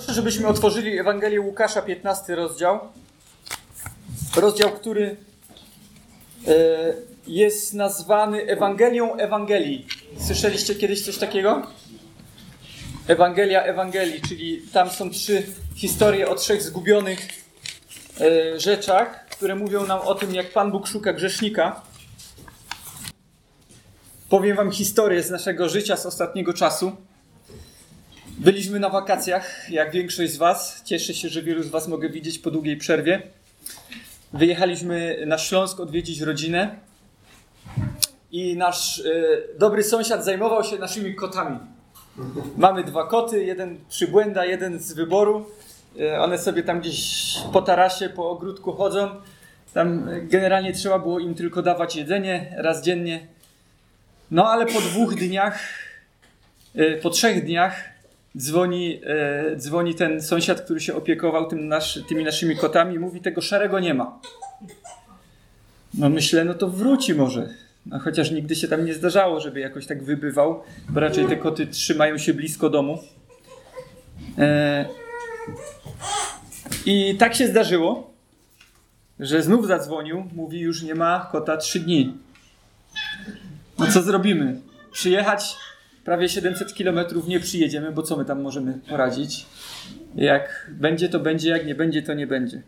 Proszę, żebyśmy otworzyli Ewangelię Łukasza, 15 rozdział. Rozdział, który e, jest nazwany Ewangelią Ewangelii. Słyszeliście kiedyś coś takiego? Ewangelia Ewangelii, czyli tam są trzy historie o trzech zgubionych e, rzeczach, które mówią nam o tym, jak Pan Bóg szuka grzesznika. Powiem Wam historię z naszego życia z ostatniego czasu. Byliśmy na wakacjach, jak większość z Was. Cieszę się, że wielu z Was mogę widzieć po długiej przerwie. Wyjechaliśmy na Śląsk odwiedzić rodzinę i nasz y, dobry sąsiad zajmował się naszymi kotami. Mamy dwa koty, jeden przybłęda, jeden z wyboru. Y, one sobie tam gdzieś po tarasie, po ogródku chodzą. Tam generalnie trzeba było im tylko dawać jedzenie raz dziennie. No ale po dwóch dniach, y, po trzech dniach dzwoni, e, dzwoni ten sąsiad, który się opiekował tym nasz, tymi naszymi kotami i mówi, tego szarego nie ma. No myślę, no to wróci może. No, chociaż nigdy się tam nie zdarzało, żeby jakoś tak wybywał, bo raczej te koty trzymają się blisko domu. E, I tak się zdarzyło, że znów zadzwonił, mówi, już nie ma kota trzy dni. No co zrobimy? Przyjechać prawie 700 kilometrów nie przyjedziemy, bo co my tam możemy poradzić? Jak będzie, to będzie, jak nie będzie, to nie będzie.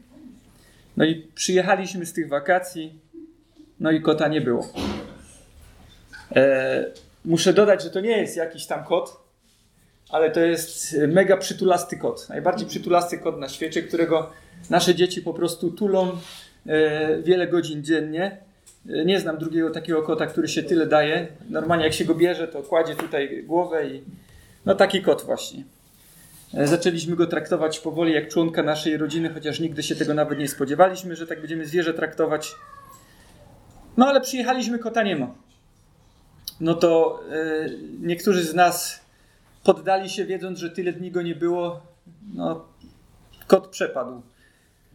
No i przyjechaliśmy z tych wakacji, no i kota nie było. E, muszę dodać, że to nie jest jakiś tam kot, ale to jest mega przytulasty kot. Najbardziej przytulasty kot na świecie, którego nasze dzieci po prostu tulą e, wiele godzin dziennie nie znam drugiego takiego kota, który się tyle daje. Normalnie jak się go bierze, to kładzie tutaj głowę i no taki kot właśnie. E, zaczęliśmy go traktować powoli jak członka naszej rodziny, chociaż nigdy się tego nawet nie spodziewaliśmy, że tak będziemy zwierzę traktować. No ale przyjechaliśmy, kota nie ma. No to e, niektórzy z nas poddali się wiedząc, że tyle dni go nie było. No, kot przepadł.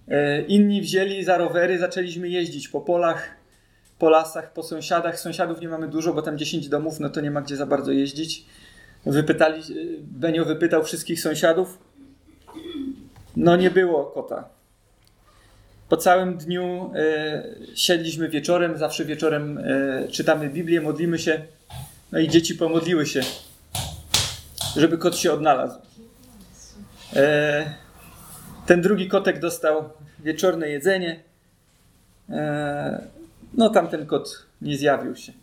E, inni wzięli za rowery, zaczęliśmy jeździć po polach po lasach, po sąsiadach. Sąsiadów nie mamy dużo, bo tam 10 domów, no to nie ma gdzie za bardzo jeździć. Wypytali, Benio wypytał wszystkich sąsiadów. No nie było kota. Po całym dniu e, siedliśmy wieczorem, zawsze wieczorem e, czytamy Biblię, modlimy się. No i dzieci pomodliły się, żeby kot się odnalazł. E, ten drugi kotek dostał wieczorne jedzenie. No tamten kot nie zjawił się.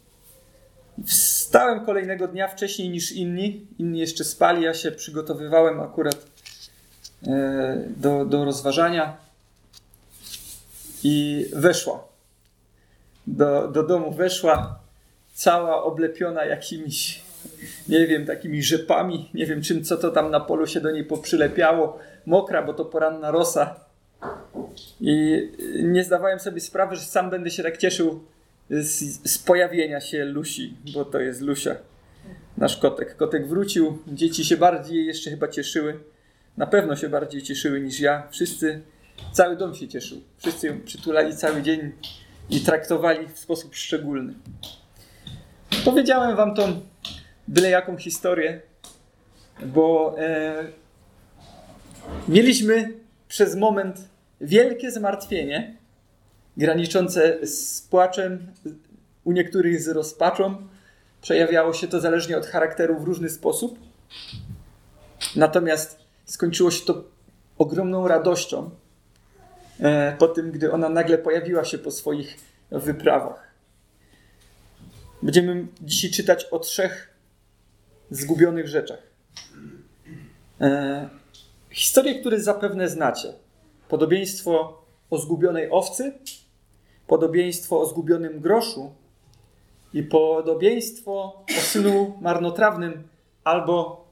Wstałem kolejnego dnia wcześniej niż inni. Inni jeszcze spali, ja się przygotowywałem akurat e, do, do rozważania i weszła. Do, do domu weszła cała oblepiona jakimiś, nie wiem, takimi rzepami, nie wiem czym, co to tam na polu się do niej poprzylepiało. Mokra, bo to poranna rosa. I nie zdawałem sobie sprawy, że sam będę się tak cieszył z, z pojawienia się Lusi, bo to jest Lusia, nasz kotek. Kotek wrócił, dzieci się bardziej jeszcze chyba cieszyły. Na pewno się bardziej cieszyły niż ja. Wszyscy, cały dom się cieszył. Wszyscy ją przytulali cały dzień i traktowali w sposób szczególny. Powiedziałem wam tą byle jaką historię, bo e, mieliśmy przez moment wielkie zmartwienie, graniczące z płaczem, u niektórych z rozpaczą. Przejawiało się to zależnie od charakteru w różny sposób. Natomiast skończyło się to ogromną radością e, po tym, gdy ona nagle pojawiła się po swoich wyprawach. Będziemy dzisiaj czytać o trzech zgubionych rzeczach. E, historie, które zapewne znacie. Podobieństwo o zgubionej owcy, podobieństwo o zgubionym groszu i podobieństwo o synu marnotrawnym albo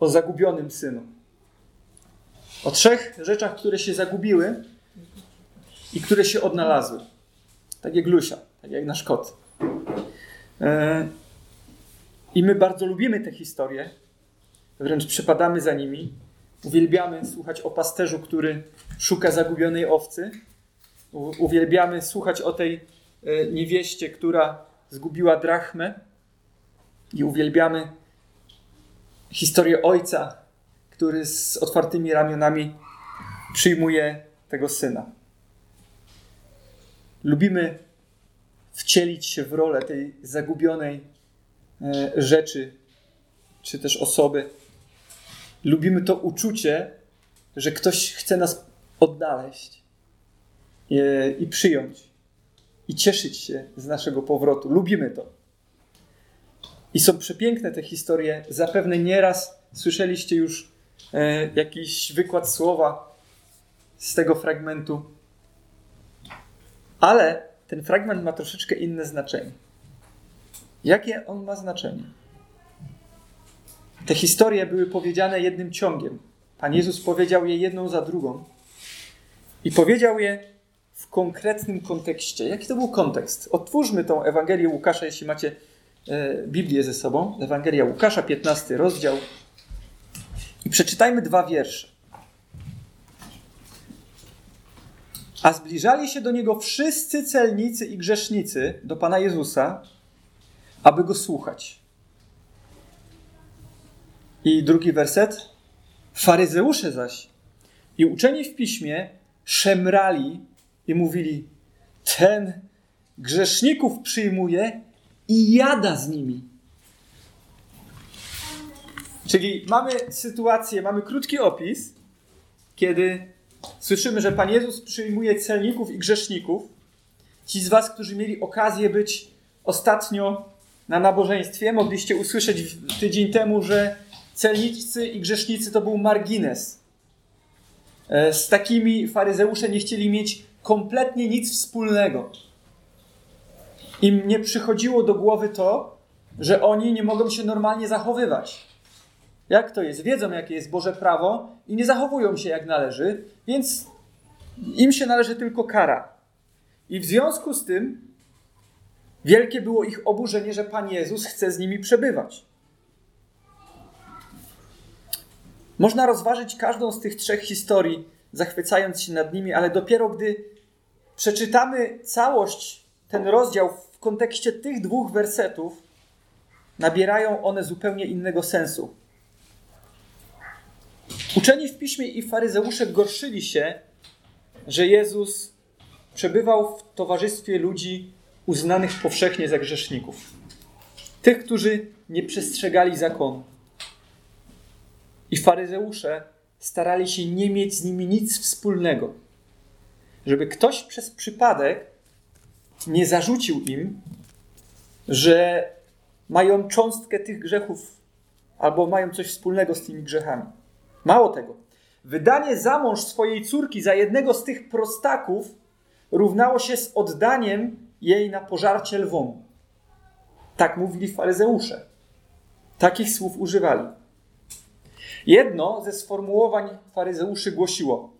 o zagubionym synu. O trzech rzeczach, które się zagubiły i które się odnalazły. Tak jak Lusia, tak jak nasz kot. E, I my bardzo lubimy te historie, wręcz przepadamy za nimi. Uwielbiamy słuchać o pasterzu, który szuka zagubionej owcy. Uwielbiamy słuchać o tej e, niewieście, która zgubiła drachmę. I uwielbiamy historię ojca, który z otwartymi ramionami przyjmuje tego syna. Lubimy wcielić się w rolę tej zagubionej e, rzeczy, czy też osoby. Lubimy to uczucie, że ktoś chce nas odnaleźć i przyjąć i cieszyć się z naszego powrotu. Lubimy to. I są przepiękne te historie. Zapewne nieraz słyszeliście już e, jakiś wykład słowa z tego fragmentu. Ale ten fragment ma troszeczkę inne znaczenie. Jakie on ma znaczenie? Te historie były powiedziane jednym ciągiem. Pan Jezus powiedział je jedną za drugą. I powiedział je w konkretnym kontekście. Jaki to był kontekst? Otwórzmy tą Ewangelię Łukasza, jeśli macie e, Biblię ze sobą. Ewangelia Łukasza, 15 rozdział. I przeczytajmy dwa wiersze. A zbliżali się do niego wszyscy celnicy i grzesznicy, do Pana Jezusa, aby go słuchać. I drugi werset. Faryzeusze zaś i uczeni w piśmie szemrali i mówili: Ten grzeszników przyjmuje i jada z nimi. Czyli mamy sytuację, mamy krótki opis, kiedy słyszymy, że Pan Jezus przyjmuje celników i grzeszników. Ci z Was, którzy mieli okazję być ostatnio na nabożeństwie, mogliście usłyszeć tydzień temu, że celnicy i grzesznicy to był margines. E, z takimi faryzeusze nie chcieli mieć kompletnie nic wspólnego. Im nie przychodziło do głowy to, że oni nie mogą się normalnie zachowywać. Jak to jest? Wiedzą, jakie jest Boże prawo i nie zachowują się jak należy, więc im się należy tylko kara. I w związku z tym wielkie było ich oburzenie, że Pan Jezus chce z nimi przebywać. Można rozważyć każdą z tych trzech historii, zachwycając się nad nimi, ale dopiero gdy przeczytamy całość, ten rozdział w kontekście tych dwóch wersetów, nabierają one zupełnie innego sensu. Uczeni w piśmie i faryzeusze gorszyli się, że Jezus przebywał w towarzystwie ludzi uznanych powszechnie za grzeszników. Tych, którzy nie przestrzegali zakonu. I faryzeusze starali się nie mieć z nimi nic wspólnego. Żeby ktoś przez przypadek nie zarzucił im, że mają cząstkę tych grzechów albo mają coś wspólnego z tymi grzechami. Mało tego, wydanie za mąż swojej córki za jednego z tych prostaków równało się z oddaniem jej na pożarcie lwom. Tak mówili faryzeusze. Takich słów używali. Jedno ze sformułowań faryzeuszy głosiło: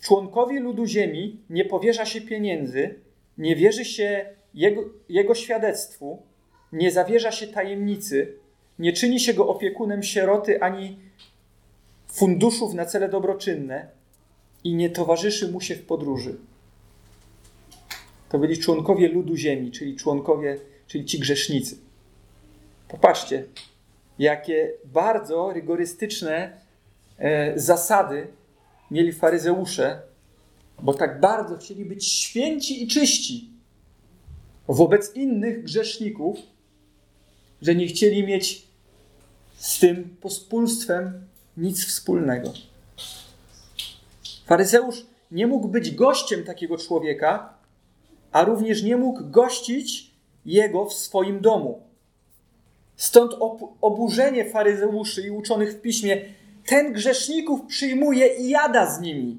Członkowi ludu ziemi nie powierza się pieniędzy, nie wierzy się jego, jego świadectwu, nie zawierza się tajemnicy, nie czyni się go opiekunem sieroty ani funduszów na cele dobroczynne i nie towarzyszy mu się w podróży. To byli członkowie ludu ziemi, czyli członkowie, czyli ci grzesznicy. Popatrzcie, jakie bardzo rygorystyczne e, zasady mieli faryzeusze, bo tak bardzo chcieli być święci i czyści wobec innych grzeszników, że nie chcieli mieć z tym pospólstwem nic wspólnego. Faryzeusz nie mógł być gościem takiego człowieka, a również nie mógł gościć jego w swoim domu. Stąd oburzenie faryzeuszy i uczonych w piśmie. Ten grzeszników przyjmuje i jada z nimi.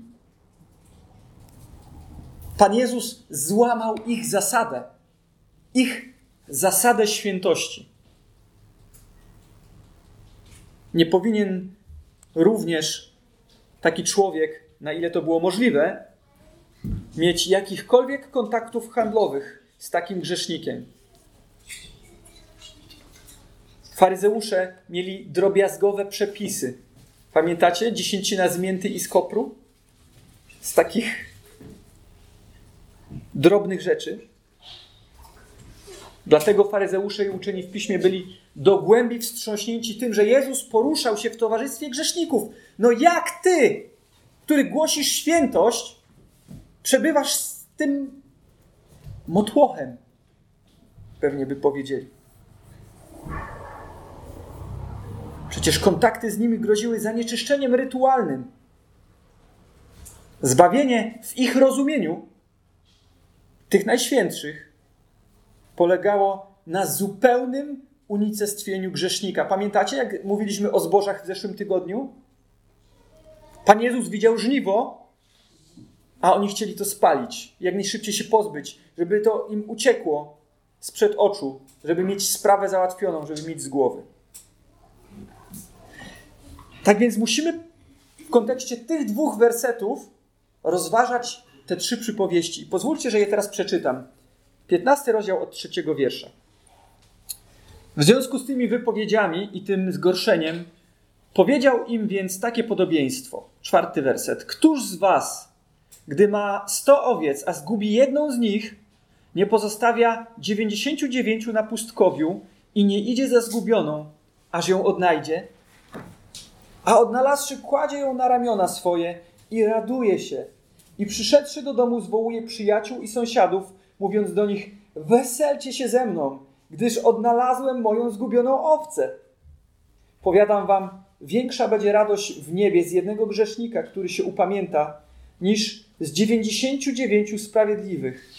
Pan Jezus złamał ich zasadę, ich zasadę świętości. Nie powinien również taki człowiek, na ile to było możliwe, mieć jakichkolwiek kontaktów handlowych z takim grzesznikiem. Faryzeusze mieli drobiazgowe przepisy. Pamiętacie? Dziesięcina z mięty i z kopru? Z takich drobnych rzeczy. Dlatego faryzeusze i uczeni w piśmie byli do głębi wstrząśnięci tym, że Jezus poruszał się w towarzystwie grzeszników. No jak ty, który głosisz świętość, przebywasz z tym motłochem? Pewnie by powiedzieli. Przecież kontakty z nimi groziły zanieczyszczeniem rytualnym. Zbawienie w ich rozumieniu, tych najświętszych, polegało na zupełnym unicestwieniu grzesznika. Pamiętacie, jak mówiliśmy o zbożach w zeszłym tygodniu? Pan Jezus widział żniwo, a oni chcieli to spalić, jak najszybciej się pozbyć, żeby to im uciekło sprzed oczu, żeby mieć sprawę załatwioną, żeby mieć z głowy. Tak więc musimy w kontekście tych dwóch wersetów rozważać te trzy przypowieści. Pozwólcie, że je teraz przeczytam. 15 rozdział od trzeciego wiersza. W związku z tymi wypowiedziami i tym zgorszeniem powiedział im więc takie podobieństwo. Czwarty werset. Któż z was, gdy ma sto owiec, a zgubi jedną z nich, nie pozostawia dziewięćdziesięciu dziewięciu na pustkowiu i nie idzie za zgubioną, aż ją odnajdzie? A odnalazłszy, kładzie ją na ramiona swoje i raduje się. I przyszedłszy do domu, zwołuje przyjaciół i sąsiadów, mówiąc do nich: Weselcie się ze mną, gdyż odnalazłem moją zgubioną owcę. Powiadam wam, większa będzie radość w niebie z jednego grzesznika, który się upamięta, niż z dziewięćdziesięciu dziewięciu sprawiedliwych,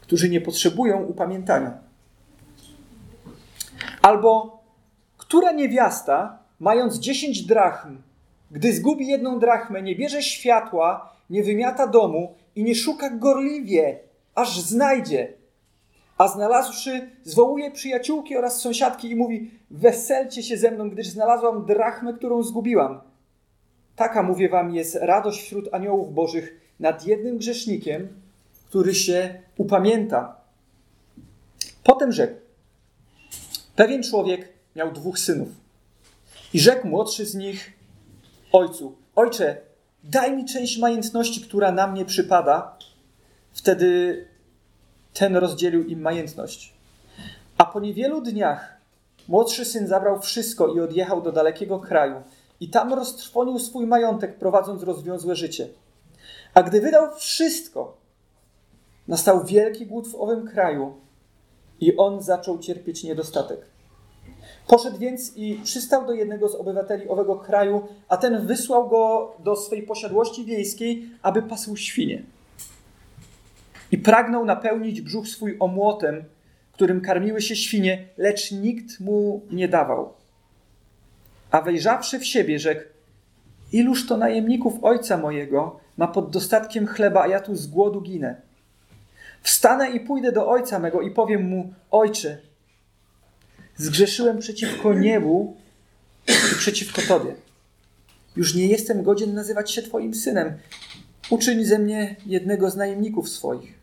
którzy nie potrzebują upamiętania. Albo która niewiasta, mając dziesięć drachm, gdy zgubi jedną drachmę, nie bierze światła, nie wymiata domu i nie szuka gorliwie, aż znajdzie. A znalazłszy, zwołuje przyjaciółki oraz sąsiadki i mówi: Weselcie się ze mną, gdyż znalazłam drachmę, którą zgubiłam. Taka, mówię wam, jest radość wśród aniołów bożych nad jednym grzesznikiem, który się upamięta. Potem rzekł: Pewien człowiek miał dwóch synów. I rzekł młodszy z nich ojcu: Ojcze, daj mi część majątności, która na mnie przypada. Wtedy ten rozdzielił im majątność. A po niewielu dniach młodszy syn zabrał wszystko i odjechał do dalekiego kraju. I tam roztrwonił swój majątek, prowadząc rozwiązłe życie. A gdy wydał wszystko, nastał wielki głód w owym kraju i on zaczął cierpieć niedostatek. Poszedł więc i przystał do jednego z obywateli owego kraju, a ten wysłał go do swej posiadłości wiejskiej, aby pasł świnie. I pragnął napełnić brzuch swój omłotem, którym karmiły się świnie, lecz nikt mu nie dawał. A wejrzawszy w siebie, rzekł: Iluż to najemników ojca mojego ma pod dostatkiem chleba, a ja tu z głodu ginę. Wstanę i pójdę do ojca mego i powiem mu: Ojcze, Zgrzeszyłem przeciwko niebu i przeciwko Tobie. Już nie jestem godzien nazywać się Twoim synem. Uczyń ze mnie jednego z najemników swoich.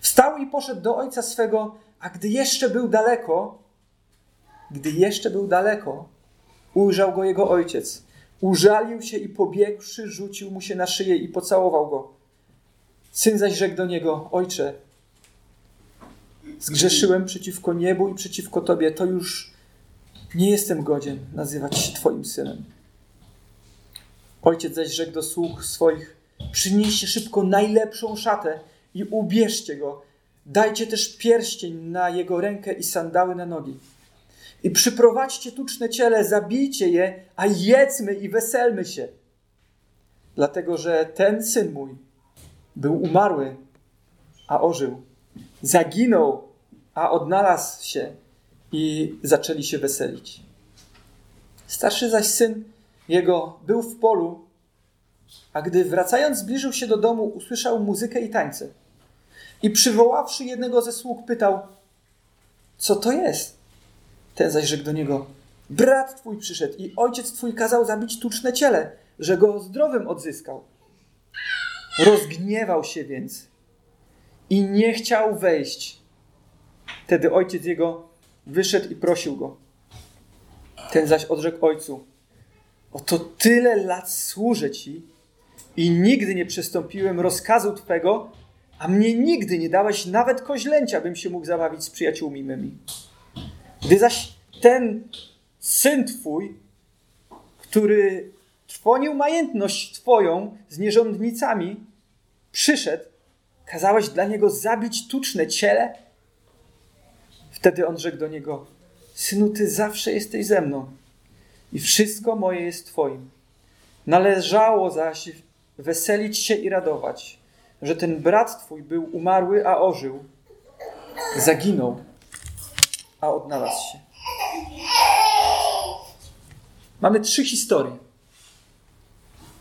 Wstał i poszedł do ojca swego, a gdy jeszcze był daleko, gdy jeszcze był daleko, ujrzał go jego ojciec. Użalił się i pobiegłszy, rzucił mu się na szyję i pocałował go. Syn zaś rzekł do niego: Ojcze, zgrzeszyłem przeciwko niebu i przeciwko Tobie, to już nie jestem godzien nazywać się Twoim synem. Ojciec zaś rzekł do sług swoich: Przynieście szybko najlepszą szatę i ubierzcie go. Dajcie też pierścień na jego rękę i sandały na nogi. I przyprowadźcie tuczne ciele, zabijcie je, a jedzmy i weselmy się. Dlatego, że ten syn mój był umarły, a ożył. Zaginął, a odnalazł się i zaczęli się weselić. Starszy zaś syn jego był w polu, a gdy wracając zbliżył się do domu, usłyszał muzykę i tańce. I przywoławszy jednego ze sług, pytał, co to jest? Ten zaś rzekł do niego, brat twój przyszedł i ojciec twój kazał zabić tuczne ciele, że go zdrowym odzyskał. Rozgniewał się więc i nie chciał wejść Wtedy ojciec jego wyszedł i prosił go. Ten zaś odrzekł ojcu: Oto tyle lat służę ci i nigdy nie przystąpiłem rozkazu twego, a mnie nigdy nie dałeś nawet koźlęcia, bym się mógł zabawić z przyjaciółmi mymi. Gdy zaś ten syn twój, który trwonił majętność twoją z nierządnicami, przyszedł, kazałeś dla niego zabić tuczne ciele? Wtedy on rzekł do niego, synu, ty zawsze jesteś ze mną i wszystko moje jest twoim. Należało zaś weselić się i radować, że ten brat twój był umarły, a ożył, zaginął, a odnalazł się. Mamy trzy historie,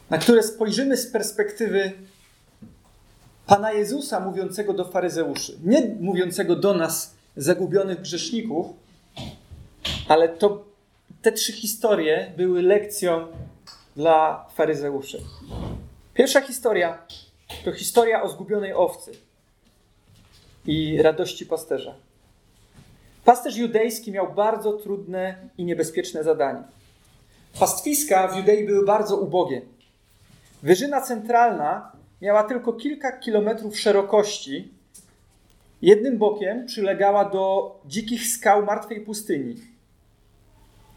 na które spojrzymy z perspektywy Pana Jezusa mówiącego do faryzeuszy. Nie mówiącego do nas, zagubionych grzeszników, ale to, te trzy historie były lekcją dla faryzeuszy. Pierwsza historia to historia o zgubionej owcy i radości pasterza. Pasterz judejski miał bardzo trudne i niebezpieczne zadanie. Pastwiska w Judei były bardzo ubogie. Wyżyna centralna miała tylko kilka kilometrów szerokości. Jednym bokiem przylegała do dzikich skał martwej pustyni.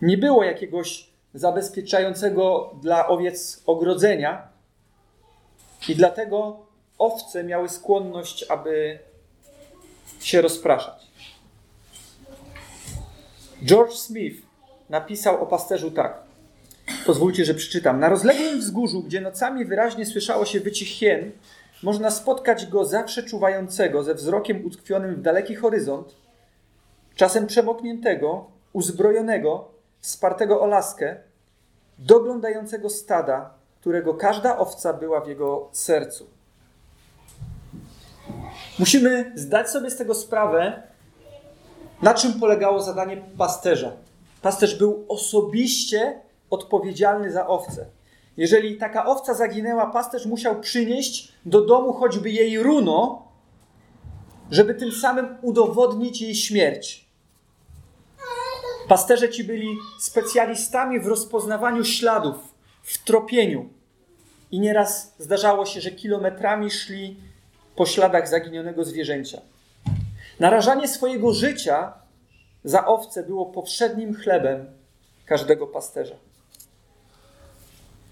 Nie było jakiegoś zabezpieczającego dla owiec ogrodzenia, i dlatego owce miały skłonność, aby się rozpraszać. George Smith napisał o pasterzu tak. Pozwólcie, że przeczytam. Na rozległym wzgórzu, gdzie nocami wyraźnie słyszało się wycie hien, można spotkać go zawsze czuwającego, ze wzrokiem utkwionym w daleki horyzont, czasem przemokniętego, uzbrojonego, wspartego o laskę, doglądającego stada, którego każda owca była w jego sercu. Musimy zdać sobie z tego sprawę, na czym polegało zadanie pasterza. Pasterz był osobiście odpowiedzialny za owce. Jeżeli taka owca zaginęła, pasterz musiał przynieść do domu choćby jej runo, żeby tym samym udowodnić jej śmierć. Pasterze ci byli specjalistami w rozpoznawaniu śladów, w tropieniu. I nieraz zdarzało się, że kilometrami szli po śladach zaginionego zwierzęcia. Narażanie swojego życia za owce było powszednim chlebem każdego pasterza.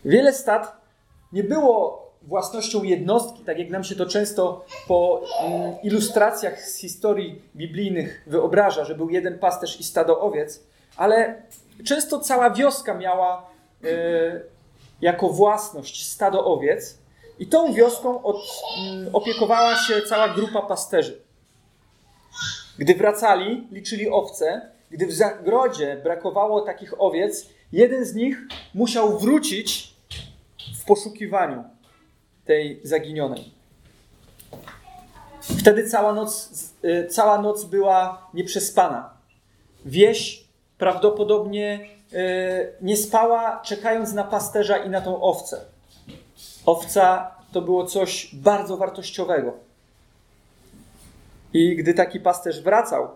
Wiele stad nie było własnością jednostki, tak jak nam się to często po mm, ilustracjach z historii biblijnych wyobraża, że był jeden pasterz i stado owiec, ale często cała wioska miała e, jako własność stado owiec i tą wioską od, mm, opiekowała się cała grupa pasterzy. Gdy wracali, liczyli owce. Gdy w zagrodzie brakowało takich owiec, jeden z nich musiał wrócić w poszukiwaniu tej zaginionej. Wtedy cała noc, y, cała noc była nieprzespana. Wieś prawdopodobnie y, nie spała, czekając na pasterza i na tą owcę. Owca to było coś bardzo wartościowego. I gdy taki pasterz wracał,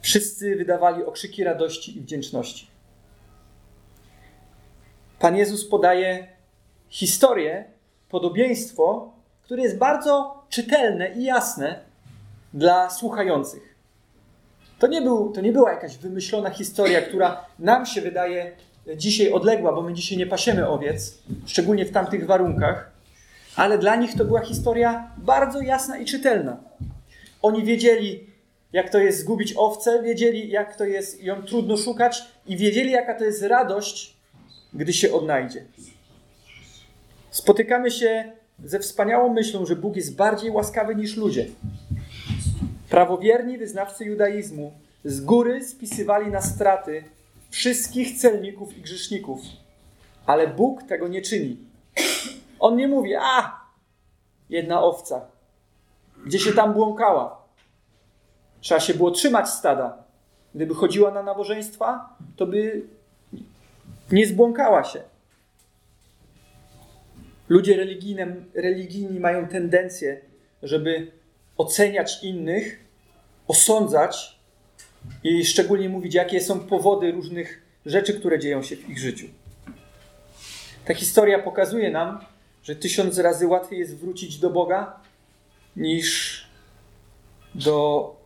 wszyscy wydawali okrzyki radości i wdzięczności. Pan Jezus podaje historię, podobieństwo, które jest bardzo czytelne i jasne dla słuchających. To nie, był, to nie była jakaś wymyślona historia, która nam się wydaje dzisiaj odległa, bo my dzisiaj nie pasiemy owiec, szczególnie w tamtych warunkach, ale dla nich to była historia bardzo jasna i czytelna. Oni wiedzieli, jak to jest zgubić owcę, wiedzieli, jak to jest ją trudno szukać i wiedzieli, jaka to jest radość, gdy się odnajdzie. Spotykamy się ze wspaniałą myślą, że Bóg jest bardziej łaskawy niż ludzie. Prawowierni wyznawcy judaizmu z góry spisywali na straty wszystkich celników i grzeszników, ale Bóg tego nie czyni. On nie mówi, a jedna owca, gdzie się tam błąkała. Trzeba się było trzymać stada. Gdyby chodziła na nabożeństwa, to by nie zbłąkała się. Ludzie religijni mają tendencję, żeby oceniać innych, osądzać i szczególnie mówić, jakie są powody różnych rzeczy, które dzieją się w ich życiu. Ta historia pokazuje nam, że tysiąc razy łatwiej jest wrócić do Boga niż do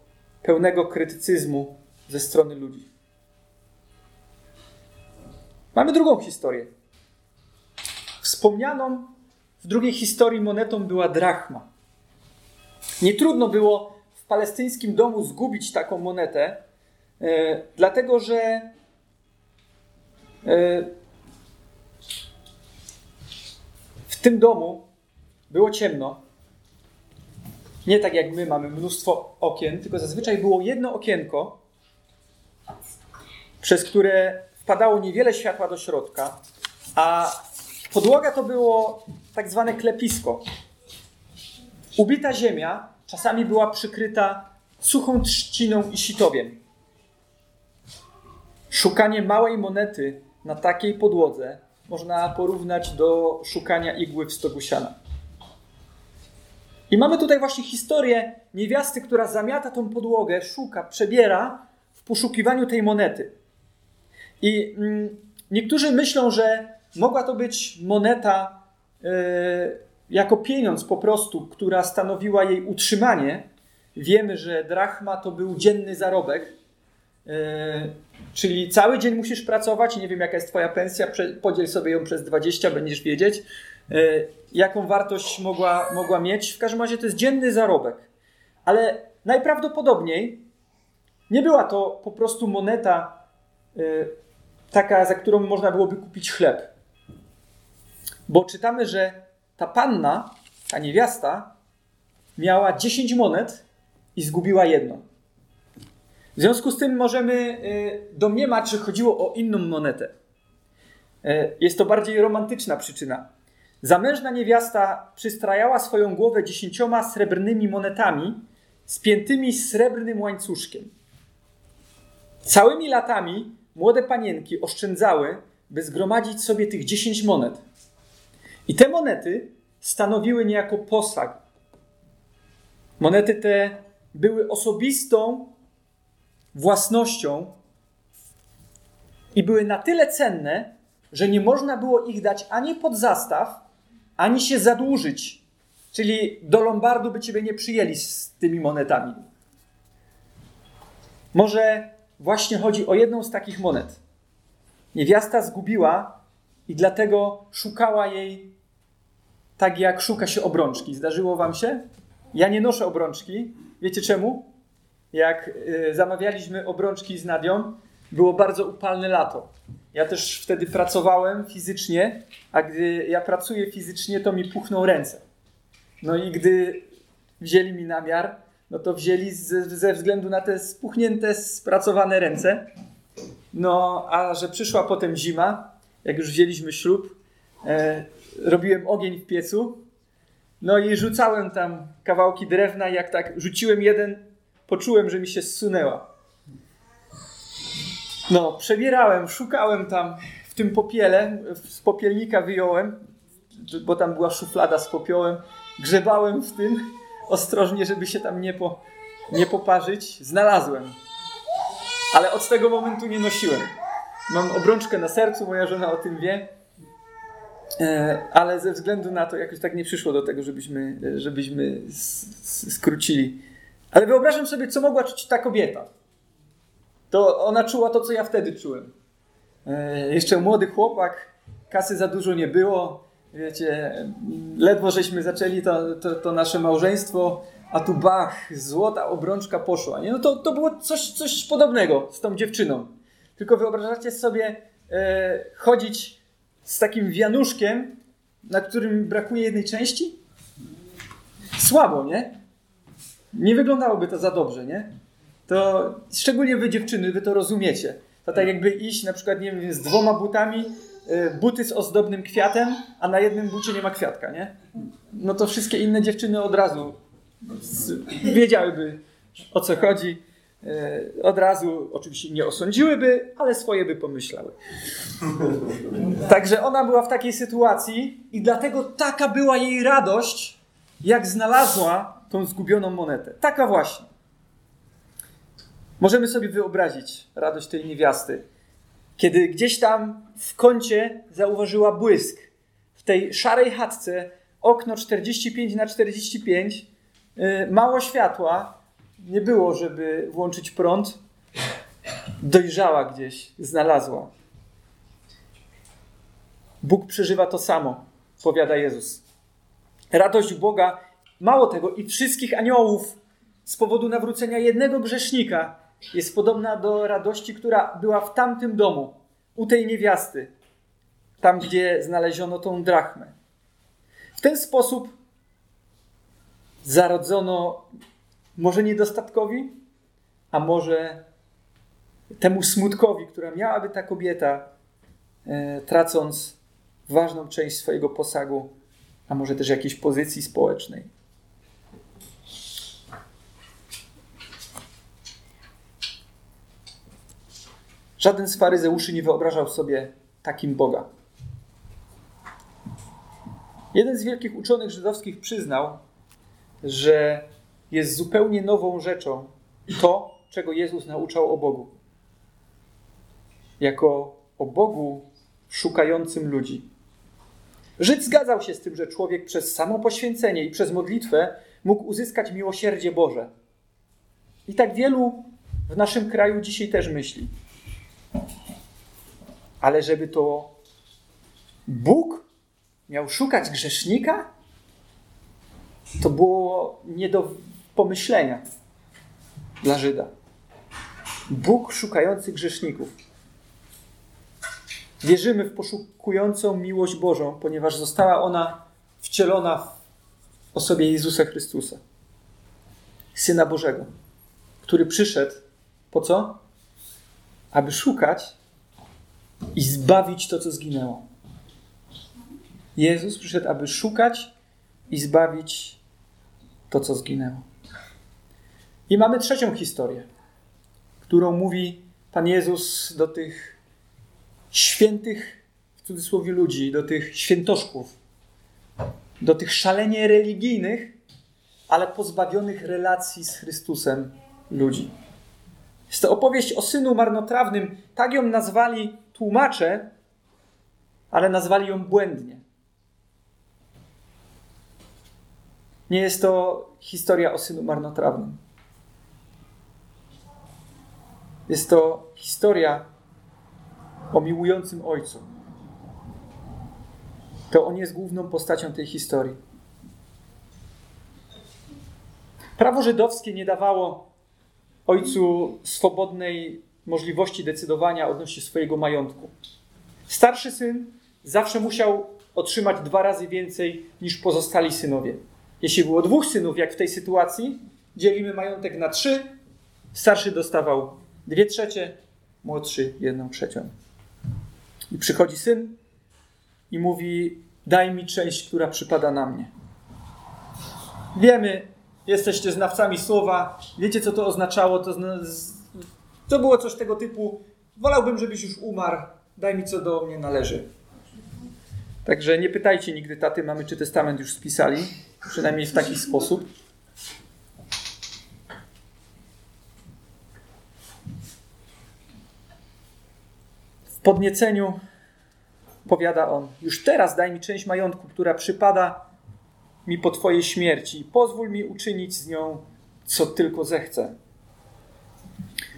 pełnego krytycyzmu ze strony ludzi. Mamy drugą historię. Wspomnianą w drugiej historii monetą była drachma. Nie trudno było w palestyńskim domu zgubić taką monetę, e, dlatego że e, w tym domu było ciemno. Nie tak jak my mamy mnóstwo okien, tylko zazwyczaj było jedno okienko, przez które wpadało niewiele światła do środka, a podłoga to było tak zwane klepisko. Ubita ziemia czasami była przykryta suchą trzciną i sitowiem. Szukanie małej monety na takiej podłodze można porównać do szukania igły w stogu siana. I mamy tutaj właśnie historię niewiasty, która zamiata tą podłogę, szuka, przebiera w poszukiwaniu tej monety. I mm, niektórzy myślą, że mogła to być moneta yy, jako pieniądz po prostu, która stanowiła jej utrzymanie. Wiemy, że drachma to był dzienny zarobek, yy, czyli cały dzień musisz pracować. Nie wiem, jaka jest Twoja pensja, podziel sobie ją przez 20, będziesz wiedzieć, yy, jaką wartość mogła, mogła mieć. W każdym razie to jest dzienny zarobek. Ale najprawdopodobniej nie była to po prostu moneta taka, za którą można byłoby kupić chleb. Bo czytamy, że ta panna, ta niewiasta, miała 10 monet i zgubiła jedno. W związku z tym możemy y, domniemać, że chodziło o inną monetę. Y, jest to bardziej romantyczna przyczyna. Zamężna niewiasta przystrajała swoją głowę dziesięcioma srebrnymi monetami spiętymi srebrnym łańcuszkiem. Całymi latami młode panienki oszczędzały, by zgromadzić sobie tych 10 monet. I te monety stanowiły niejako posag. Monety te były osobistą własnością i były na tyle cenne, że nie można było ich dać ani pod zastaw, ani się zadłużyć. Czyli do Lombardu by ciebie nie przyjęli z tymi monetami. Może właśnie chodzi o jedną z takich monet. Niewiasta zgubiła i dlatego szukała jej tak, jak szuka się obrączki. Zdarzyło wam się? Ja nie noszę obrączki. Wiecie czemu? Jak y, zamawialiśmy obrączki z Nadią, było bardzo upalne lato. Ja też wtedy pracowałem fizycznie, a gdy ja pracuję fizycznie, to mi puchną ręce. No i gdy wzięli mi namiar, no to wzięli ze, ze względu na te spuchnięte, spracowane ręce. No, a że przyszła potem zima, jak już wzięliśmy ślub, e, robiłem ogień w piecu, no i rzucałem tam kawałki drewna, jak tak rzuciłem jeden, poczułem, że mi się zsunęła. No, przebierałem, szukałem tam w tym popiele, z popielnika wyjąłem, bo tam była szuflada z popiołem, grzebałem w tym, ostrożnie, żeby się tam nie, po, nie poparzyć. Znalazłem. Ale od tego momentu nie nosiłem. Mam obrączkę na sercu, moja żona o tym wie. E, ale ze względu na to jakoś tak nie przyszło do tego, żebyśmy, żebyśmy skrócili. Ale wyobrażam sobie, co mogła czuć ta kobieta. To ona czuła to, co ja wtedy czułem. E, jeszcze młody chłopak, kasy za dużo nie było, wiecie, ledwo żeśmy zaczęli to, to, to, nasze małżeństwo, a tu bach, złota obrączka poszła. Nie? No to, to było coś, coś podobnego z tą dziewczyną. Tylko wyobrażacie sobie e, chodzić z takim wianuszkiem, na którym brakuje jednej części? Słabo, nie? Nie wyglądałoby to za dobrze, nie? To szczególnie wy dziewczyny, wy to rozumiecie. To tak jakby iść na przykład, nie wiem, z dwoma butami, buty z ozdobnym kwiatem, a na jednym bucie nie ma kwiatka, nie? No to wszystkie inne dziewczyny od razu wiedziałyby o co chodzi. Y, od razu oczywiście nie osądziłyby, ale swoje by pomyślały. Także ona była w takiej sytuacji i dlatego taka była jej radość, jak znalazła tą zgubioną monetę. Taka właśnie. Możemy sobie wyobrazić radość tej niewiasty kiedy gdzieś tam w kącie zauważyła błysk. tej szarej chatce, okno 45 na 45, y, mało światła, nie było, żeby włączyć prąd, dojrzała gdzieś, znalazła. Bóg przeżywa to samo, powiada Jezus. Radość Boga, mało tego, i wszystkich aniołów z powodu nawrócenia jednego grzesznika jest podobna do radości, która była w tamtym domu, u tej niewiasty, tam gdzie znaleziono tą drachmę. W ten sposób zarodzono może niedostatkowi, a może temu smutkowi, która miałaby ta kobieta, e, tracąc ważną część swojego posagu, a może też jakiejś pozycji społecznej. Żaden z faryzeuszy nie wyobrażał sobie takim Boga. Jeden z wielkich uczonych żydowskich przyznał, że jest zupełnie nową rzeczą to, czego Jezus nauczał o Bogu. Jako o Bogu szukającym ludzi. Żyd zgadzał się z tym, że człowiek przez samo poświęcenie i przez modlitwę mógł uzyskać miłosierdzie Boże. I tak wielu w naszym kraju dzisiaj też myśli. Ale żeby to Bóg miał szukać grzesznika, to było nie do pomyślenia dla Żyda. Bóg szukający grzeszników. Wierzymy w poszukującą miłość Bożą, ponieważ została ona wcielona w osobie Jezusa Chrystusa, Syna Bożego, który przyszedł po co? Aby szukać i zbawić to, co zginęło. Jezus przyszedł, aby szukać i zbawić to, co zginęło. I mamy trzecią historię, którą mówi Pan Jezus do tych świętych, w cudzysłowie ludzi, do tych świętoszków, do tych szalenie religijnych, ale pozbawionych relacji z Chrystusem ludzi. Jest to opowieść o synu marnotrawnym. Tak ją nazwali tłumacze, ale nazwali ją błędnie. Nie jest to historia o synu marnotrawnym. Jest to historia o miłującym ojcu. To on jest główną postacią tej historii. Prawo żydowskie nie dawało ojcu swobodnej możliwości decydowania odnośnie swojego majątku. Starszy syn zawsze musiał otrzymać dwa razy więcej niż pozostali synowie. Jeśli było dwóch synów, jak w tej sytuacji, dzielimy majątek na trzy. Starszy dostawał dwie trzecie, młodszy jedną trzecią. I przychodzi syn i mówi: Daj mi część, która przypada na mnie. Wiemy, jesteście znawcami słowa, wiecie co to oznaczało. To, to było coś tego typu: Wolałbym, żebyś już umarł, daj mi co do mnie należy. Także nie pytajcie nigdy taty, mamy czy testament już spisali, przynajmniej w taki sposób. W podnieceniu powiada on: Już teraz daj mi część majątku, która przypada mi po Twojej śmierci. Pozwól mi uczynić z nią, co tylko zechcę.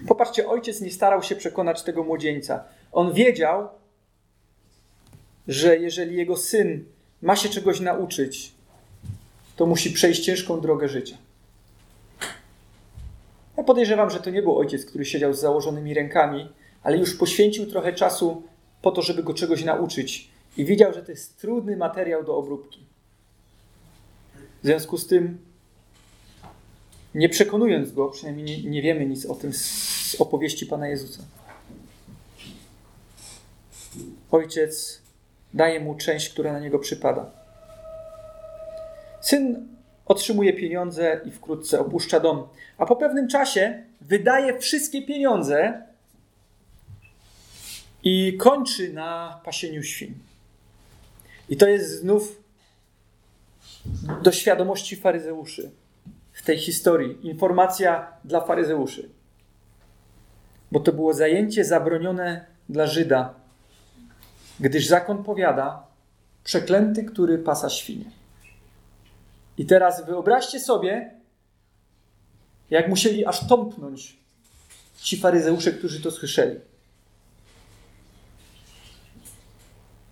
Popatrzcie, ojciec nie starał się przekonać tego młodzieńca. On wiedział, że jeżeli jego syn ma się czegoś nauczyć, to musi przejść ciężką drogę życia. Ja podejrzewam, że to nie był ojciec, który siedział z założonymi rękami, ale już poświęcił trochę czasu po to, żeby go czegoś nauczyć i widział, że to jest trudny materiał do obróbki. W związku z tym, nie przekonując go, przynajmniej nie, nie wiemy nic o tym z opowieści Pana Jezusa. Ojciec daje mu część, która na niego przypada. Syn otrzymuje pieniądze i wkrótce opuszcza dom, a po pewnym czasie wydaje wszystkie pieniądze i kończy na pasieniu świń. I to jest znów do świadomości faryzeuszy tej historii. Informacja dla faryzeuszy. Bo to było zajęcie zabronione dla Żyda, gdyż zakon powiada, przeklęty, który pasa świnie. I teraz wyobraźcie sobie, jak musieli aż tąpnąć ci faryzeusze, którzy to słyszeli.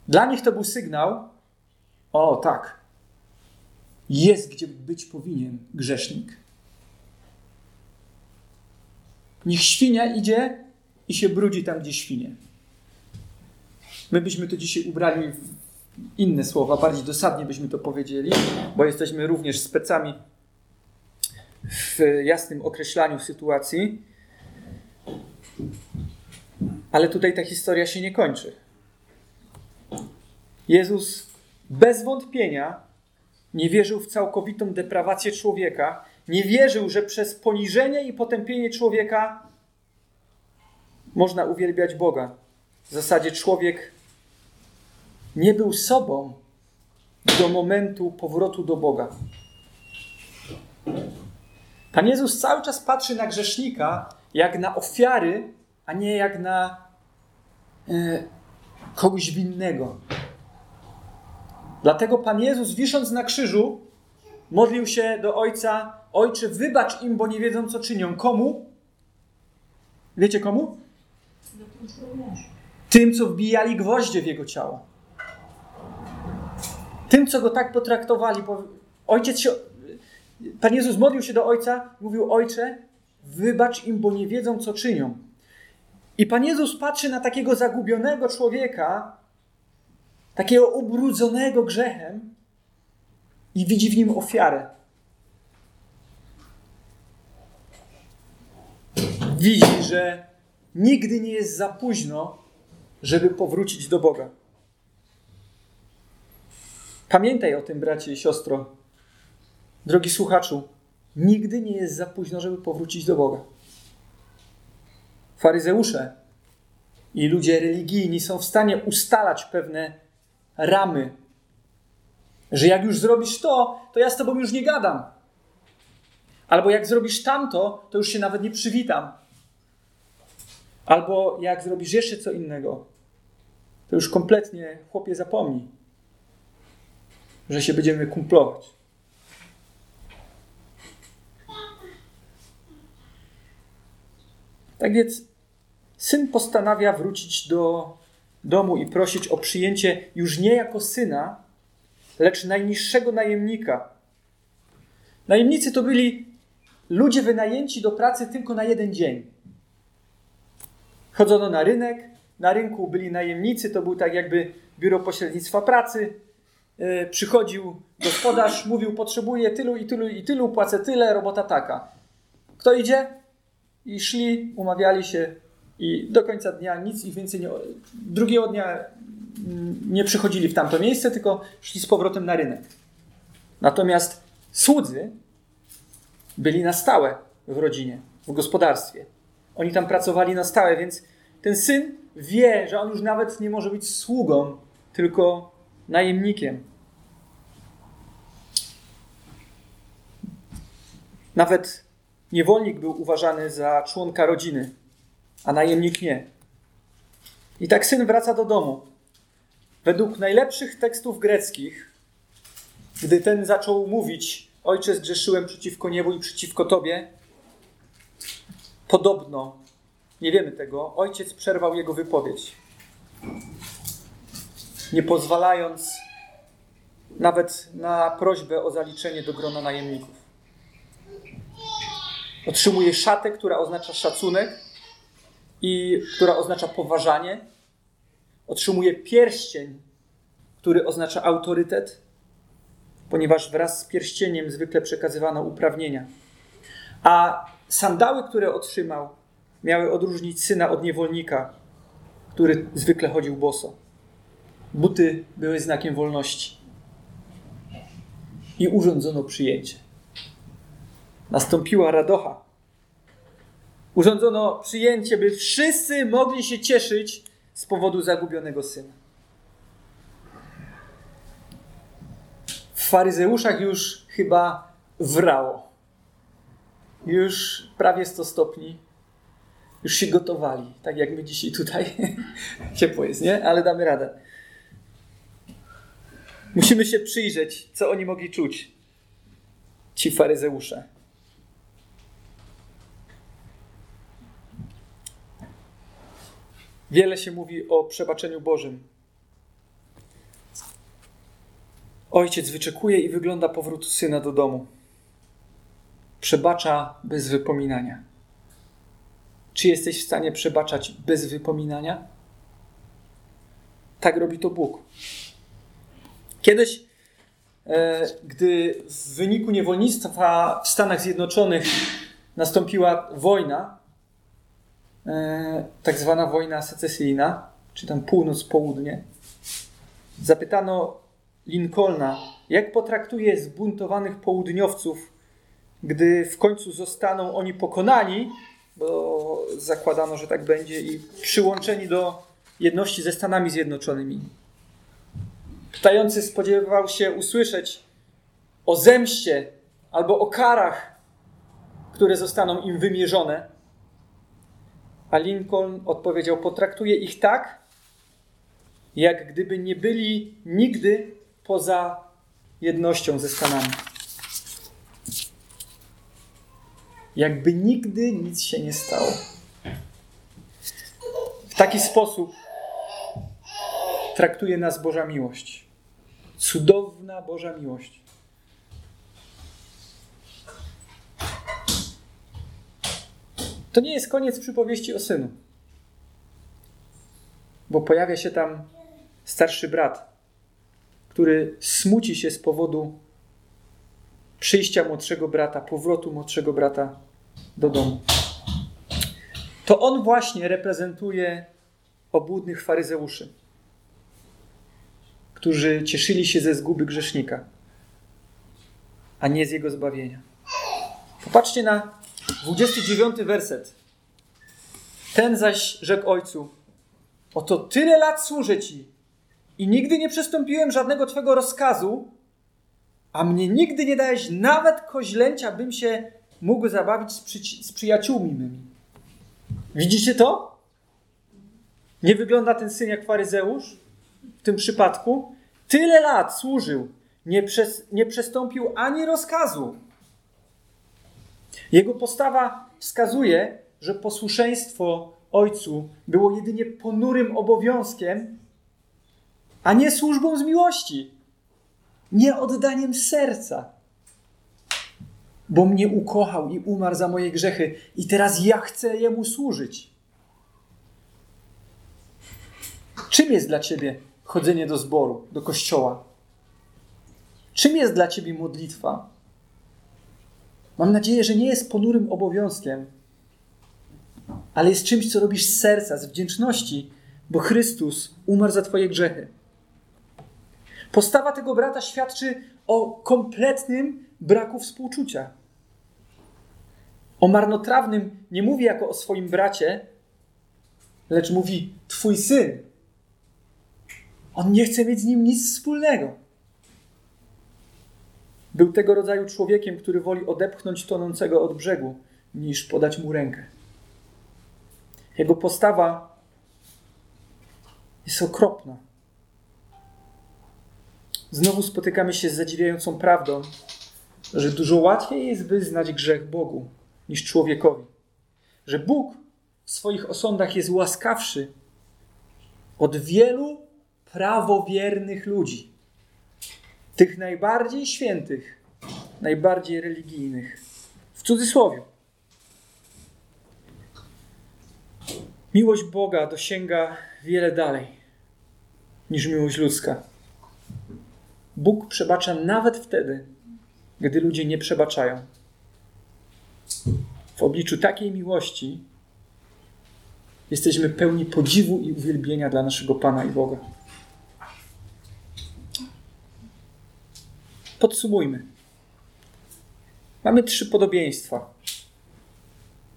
Dla nich to był sygnał, o tak, jest gdzie być powinien grzesznik. Niech świnia idzie i się brudzi tam, gdzie świnie. My byśmy to dzisiaj ubrali w inne słowa, bardziej dosadnie byśmy to powiedzieli, bo jesteśmy również specami w jasnym określaniu sytuacji. Ale tutaj ta historia się nie kończy. Jezus bez wątpienia nie wierzył w całkowitą deprawację człowieka, nie wierzył, że przez poniżenie i potępienie człowieka można uwielbiać Boga. W zasadzie człowiek nie był sobą do momentu powrotu do Boga. Pan Jezus cały czas patrzy na grzesznika jak na ofiary, a nie jak na e, kogoś winnego. Dlatego Pan Jezus, wisząc na krzyżu, modlił się do Ojca: Ojcze, wybacz im, bo nie wiedzą, co czynią. Komu? Wiecie komu? Tym, co wbijali gwoździe w jego ciało. Tym, co go tak potraktowali. Ojciec się. Pan Jezus modlił się do Ojca, mówił: Ojcze, wybacz im, bo nie wiedzą, co czynią. I Pan Jezus patrzy na takiego zagubionego człowieka, takiego ubrudzonego grzechem i widzi w nim ofiarę. Widzi, że nigdy nie jest za późno, żeby powrócić do Boga. Pamiętaj o tym, bracie i siostro. Drogi słuchaczu, nigdy nie jest za późno, żeby powrócić do Boga. Faryzeusze i ludzie religijni są w stanie ustalać pewne ramy, że jak już zrobisz to, to ja z tobą już nie gadam. Albo jak zrobisz tamto, to już się nawet nie przywitam. Albo jak zrobisz jeszcze co innego, to już kompletnie chłopie zapomnij, że się będziemy kumplować. Tak więc syn postanawia wrócić do domu i prosić o przyjęcie już nie jako syna, lecz najniższego najemnika. Najemnicy to byli ludzie wynajęci do pracy tylko na jeden dzień. Chodzono na rynek, na rynku byli najemnicy, to był tak jakby biuro pośrednictwa pracy. E, przychodził gospodarz, mówił: Potrzebuję tylu i tylu i tylu, płacę tyle, robota taka. Kto idzie? I szli, umawiali się, i do końca dnia nic ich więcej nie. Drugiego dnia nie przychodzili w tamto miejsce, tylko szli z powrotem na rynek. Natomiast słudzy byli na stałe w rodzinie, w gospodarstwie. Oni tam pracowali na stałe, więc ten syn wie, że on już nawet nie może być sługą, tylko najemnikiem. Nawet niewolnik był uważany za członka rodziny, a najemnik nie. I tak syn wraca do domu. Według najlepszych tekstów greckich, gdy ten zaczął mówić: Ojcze, zgrzeszyłem przeciwko niebu i przeciwko tobie, podobno, nie wiemy tego, ojciec przerwał jego wypowiedź. Nie pozwalając nawet na prośbę o zaliczenie do grona najemników. Otrzymuje szatę, która oznacza szacunek, i która oznacza poważanie, otrzymuje pierścień, który oznacza autorytet, ponieważ wraz z pierścieniem zwykle przekazywano uprawnienia. A sandały, które otrzymał, miały odróżnić syna od niewolnika, który zwykle chodził boso. Buty były znakiem wolności. I urządzono przyjęcie. Nastąpiła radocha urządzono przyjęcie, by wszyscy mogli się cieszyć z powodu zagubionego syna. W faryzeuszach już chyba wrało. Już prawie 100 stopni. Już się gotowali, tak jak my dzisiaj tutaj. Ciepło jest, nie? Ale damy radę. Musimy się przyjrzeć, co oni mogli czuć, ci faryzeusze. Wiele się mówi o przebaczeniu Bożym. Ojciec wyczekuje i wygląda powrótu syna do domu. Przebacza bez wypominania. Czy jesteś w stanie przebaczać bez wypominania? Tak robi to Bóg. Kiedyś, e, gdy w wyniku niewolnictwa w Stanach Zjednoczonych nastąpiła wojna, tak zwana wojna secesyjna, czy tam północ-południe, zapytano Lincolna, jak potraktuje zbuntowanych południowców, gdy w końcu zostaną oni pokonani, bo zakładano, że tak będzie, i przyłączeni do jedności ze Stanami Zjednoczonymi. Pytający spodziewał się usłyszeć o zemście albo o karach, które zostaną im wymierzone. A Lincoln odpowiedział: Potraktuje ich tak, jak gdyby nie byli nigdy poza jednością ze Stanami. Jakby nigdy nic się nie stało. W taki sposób traktuje nas Boża miłość. Cudowna Boża miłość. To nie jest koniec przypowieści o synu, bo pojawia się tam starszy brat, który smuci się z powodu przyjścia młodszego brata, powrotu młodszego brata do domu. To on właśnie reprezentuje obłudnych faryzeuszy którzy cieszyli się ze zguby grzesznika, a nie z jego zbawienia. Popatrzcie na 29 werset. Ten zaś rzekł ojcu: Oto tyle lat służę ci i nigdy nie przestąpiłem żadnego twego rozkazu, a mnie nigdy nie dałeś nawet koźlęcia, bym się mógł zabawić z, przy, z przyjaciółmi mymi. Widzicie to? Nie wygląda ten syn jak faryzeusz w tym przypadku? Tyle lat służył, nie, przez, nie przestąpił ani rozkazu. Jego postawa wskazuje, że posłuszeństwo ojcu było jedynie ponurym obowiązkiem, a nie służbą z miłości, nie oddaniem serca. Bo mnie ukochał i umarł za moje grzechy, i teraz ja chcę jemu służyć. Czym jest dla ciebie chodzenie do zboru, do kościoła? Czym jest dla ciebie modlitwa? Mam nadzieję, że nie jest ponurym obowiązkiem, ale jest czymś, co robisz z serca, z wdzięczności, bo Chrystus umarł za Twoje grzechy. Postawa tego brata świadczy o kompletnym braku współczucia. O marnotrawnym nie mówi jako o swoim bracie, lecz mówi Twój syn. On nie chce mieć z nim nic wspólnego. Był tego rodzaju człowiekiem, który woli odepchnąć tonącego od brzegu, niż podać mu rękę. Jego postawa jest okropna. Znowu spotykamy się z zadziwiającą prawdą, że dużo łatwiej jest wyznać grzech Bogu niż człowiekowi. Że Bóg w swoich osądach jest łaskawszy od wielu prawowiernych ludzi. Tych najbardziej świętych, najbardziej religijnych. W cudzysłowie. Miłość Boga dosięga wiele dalej niż miłość ludzka. Bóg przebacza nawet wtedy, gdy ludzie nie przebaczają. W obliczu takiej miłości jesteśmy pełni podziwu i uwielbienia dla naszego Pana i Boga. Podsumujmy. Mamy trzy podobieństwa.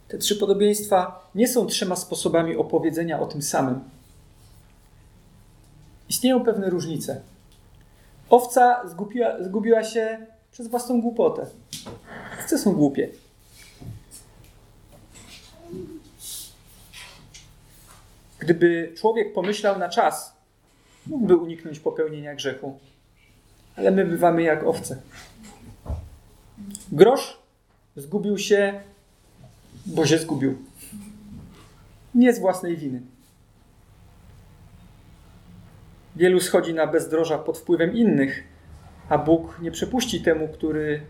Te trzy podobieństwa nie są trzema sposobami opowiedzenia o tym samym. Istnieją pewne różnice. Owca zgubiła, zgubiła się przez własną głupotę. Owce są głupie. Gdyby człowiek pomyślał na czas, mógłby uniknąć popełnienia grzechu. Ale my bywamy jak owce. Grosz zgubił się, bo się zgubił. Nie z własnej winy. Wielu schodzi na bezdroża pod wpływem innych, a Bóg nie przepuści temu, który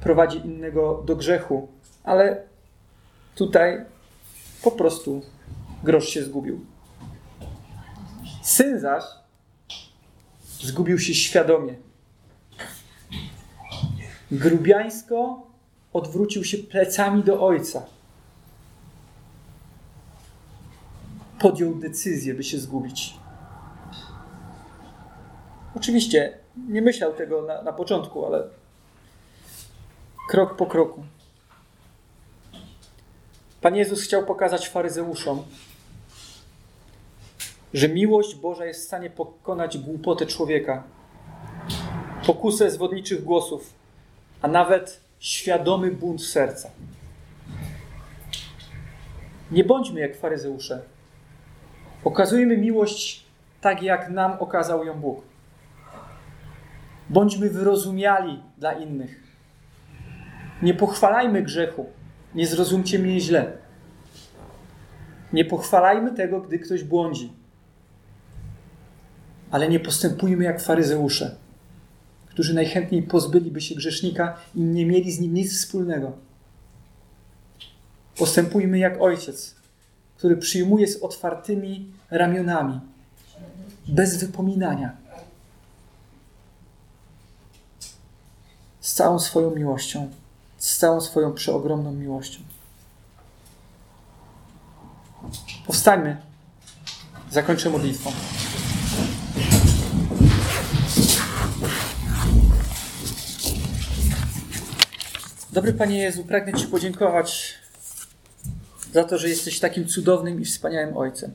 prowadzi innego do grzechu, ale tutaj po prostu grosz się zgubił. Syn zaś zgubił się świadomie. Grubiańsko odwrócił się plecami do ojca. Podjął decyzję, by się zgubić. Oczywiście nie myślał tego na, na początku, ale krok po kroku. Pan Jezus chciał pokazać faryzeuszom, że miłość Boża jest w stanie pokonać głupotę człowieka, pokusę zwodniczych głosów, a nawet świadomy bunt serca. Nie bądźmy jak faryzeusze. Okazujmy miłość tak, jak nam okazał ją Bóg. Bądźmy wyrozumiali dla innych. Nie pochwalajmy grzechu. Nie zrozumcie mnie źle. Nie pochwalajmy tego, gdy ktoś błądzi. Ale nie postępujmy jak faryzeusze, którzy najchętniej pozbyliby się grzesznika i nie mieli z nim nic wspólnego. Postępujmy jak ojciec, który przyjmuje z otwartymi ramionami, bez wypominania z całą swoją miłością, z całą swoją przeogromną miłością. Powstańmy. Zakończę modlitwą. Dobry Panie Jezu, pragnę Ci podziękować za to, że jesteś takim cudownym i wspaniałym Ojcem.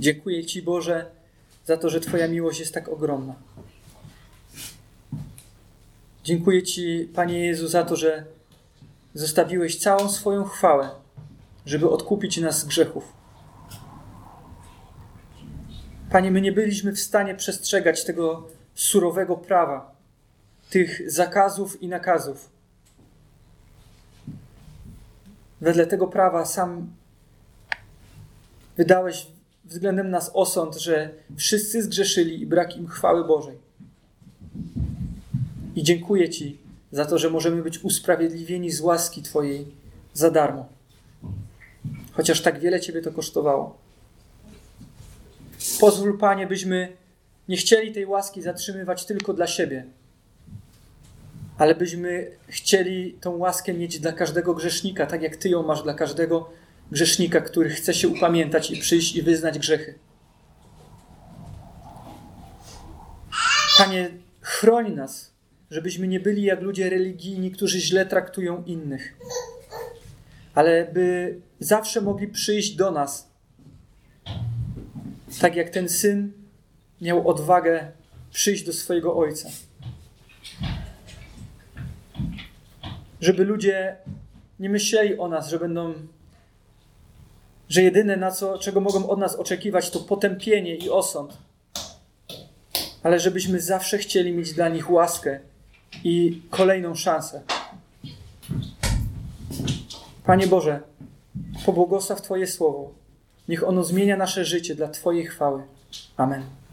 Dziękuję Ci, Boże, za to, że Twoja miłość jest tak ogromna. Dziękuję Ci, Panie Jezu, za to, że zostawiłeś całą swoją chwałę, żeby odkupić nas z grzechów. Panie, my nie byliśmy w stanie przestrzegać tego surowego prawa, tych zakazów i nakazów. Wedle tego prawa sam wydałeś względem nas osąd, że wszyscy zgrzeszyli i brak im chwały Bożej. I dziękuję Ci za to, że możemy być usprawiedliwieni z łaski Twojej za darmo. Chociaż tak wiele Ciebie to kosztowało. Pozwól, Panie, byśmy nie chcieli tej łaski zatrzymywać tylko dla siebie, ale byśmy chcieli tą łaskę mieć dla każdego grzesznika, tak jak Ty ją masz dla każdego grzesznika, który chce się upamiętać i przyjść i wyznać grzechy. Panie, chroń nas, żebyśmy nie byli jak ludzie religijni, którzy źle traktują innych, ale by zawsze mogli przyjść do nas, tak jak ten syn miał odwagę przyjść do swojego ojca. Żeby ludzie nie myśleli o nas, że będą, że jedyne na co, czego mogą od nas oczekiwać, to potępienie i osąd. Ale żebyśmy zawsze chcieli mieć dla nich łaskę i kolejną szansę. Panie Boże, pobłogosław Twoje słowo. Niech ono zmienia nasze życie dla Twojej chwały. Amen.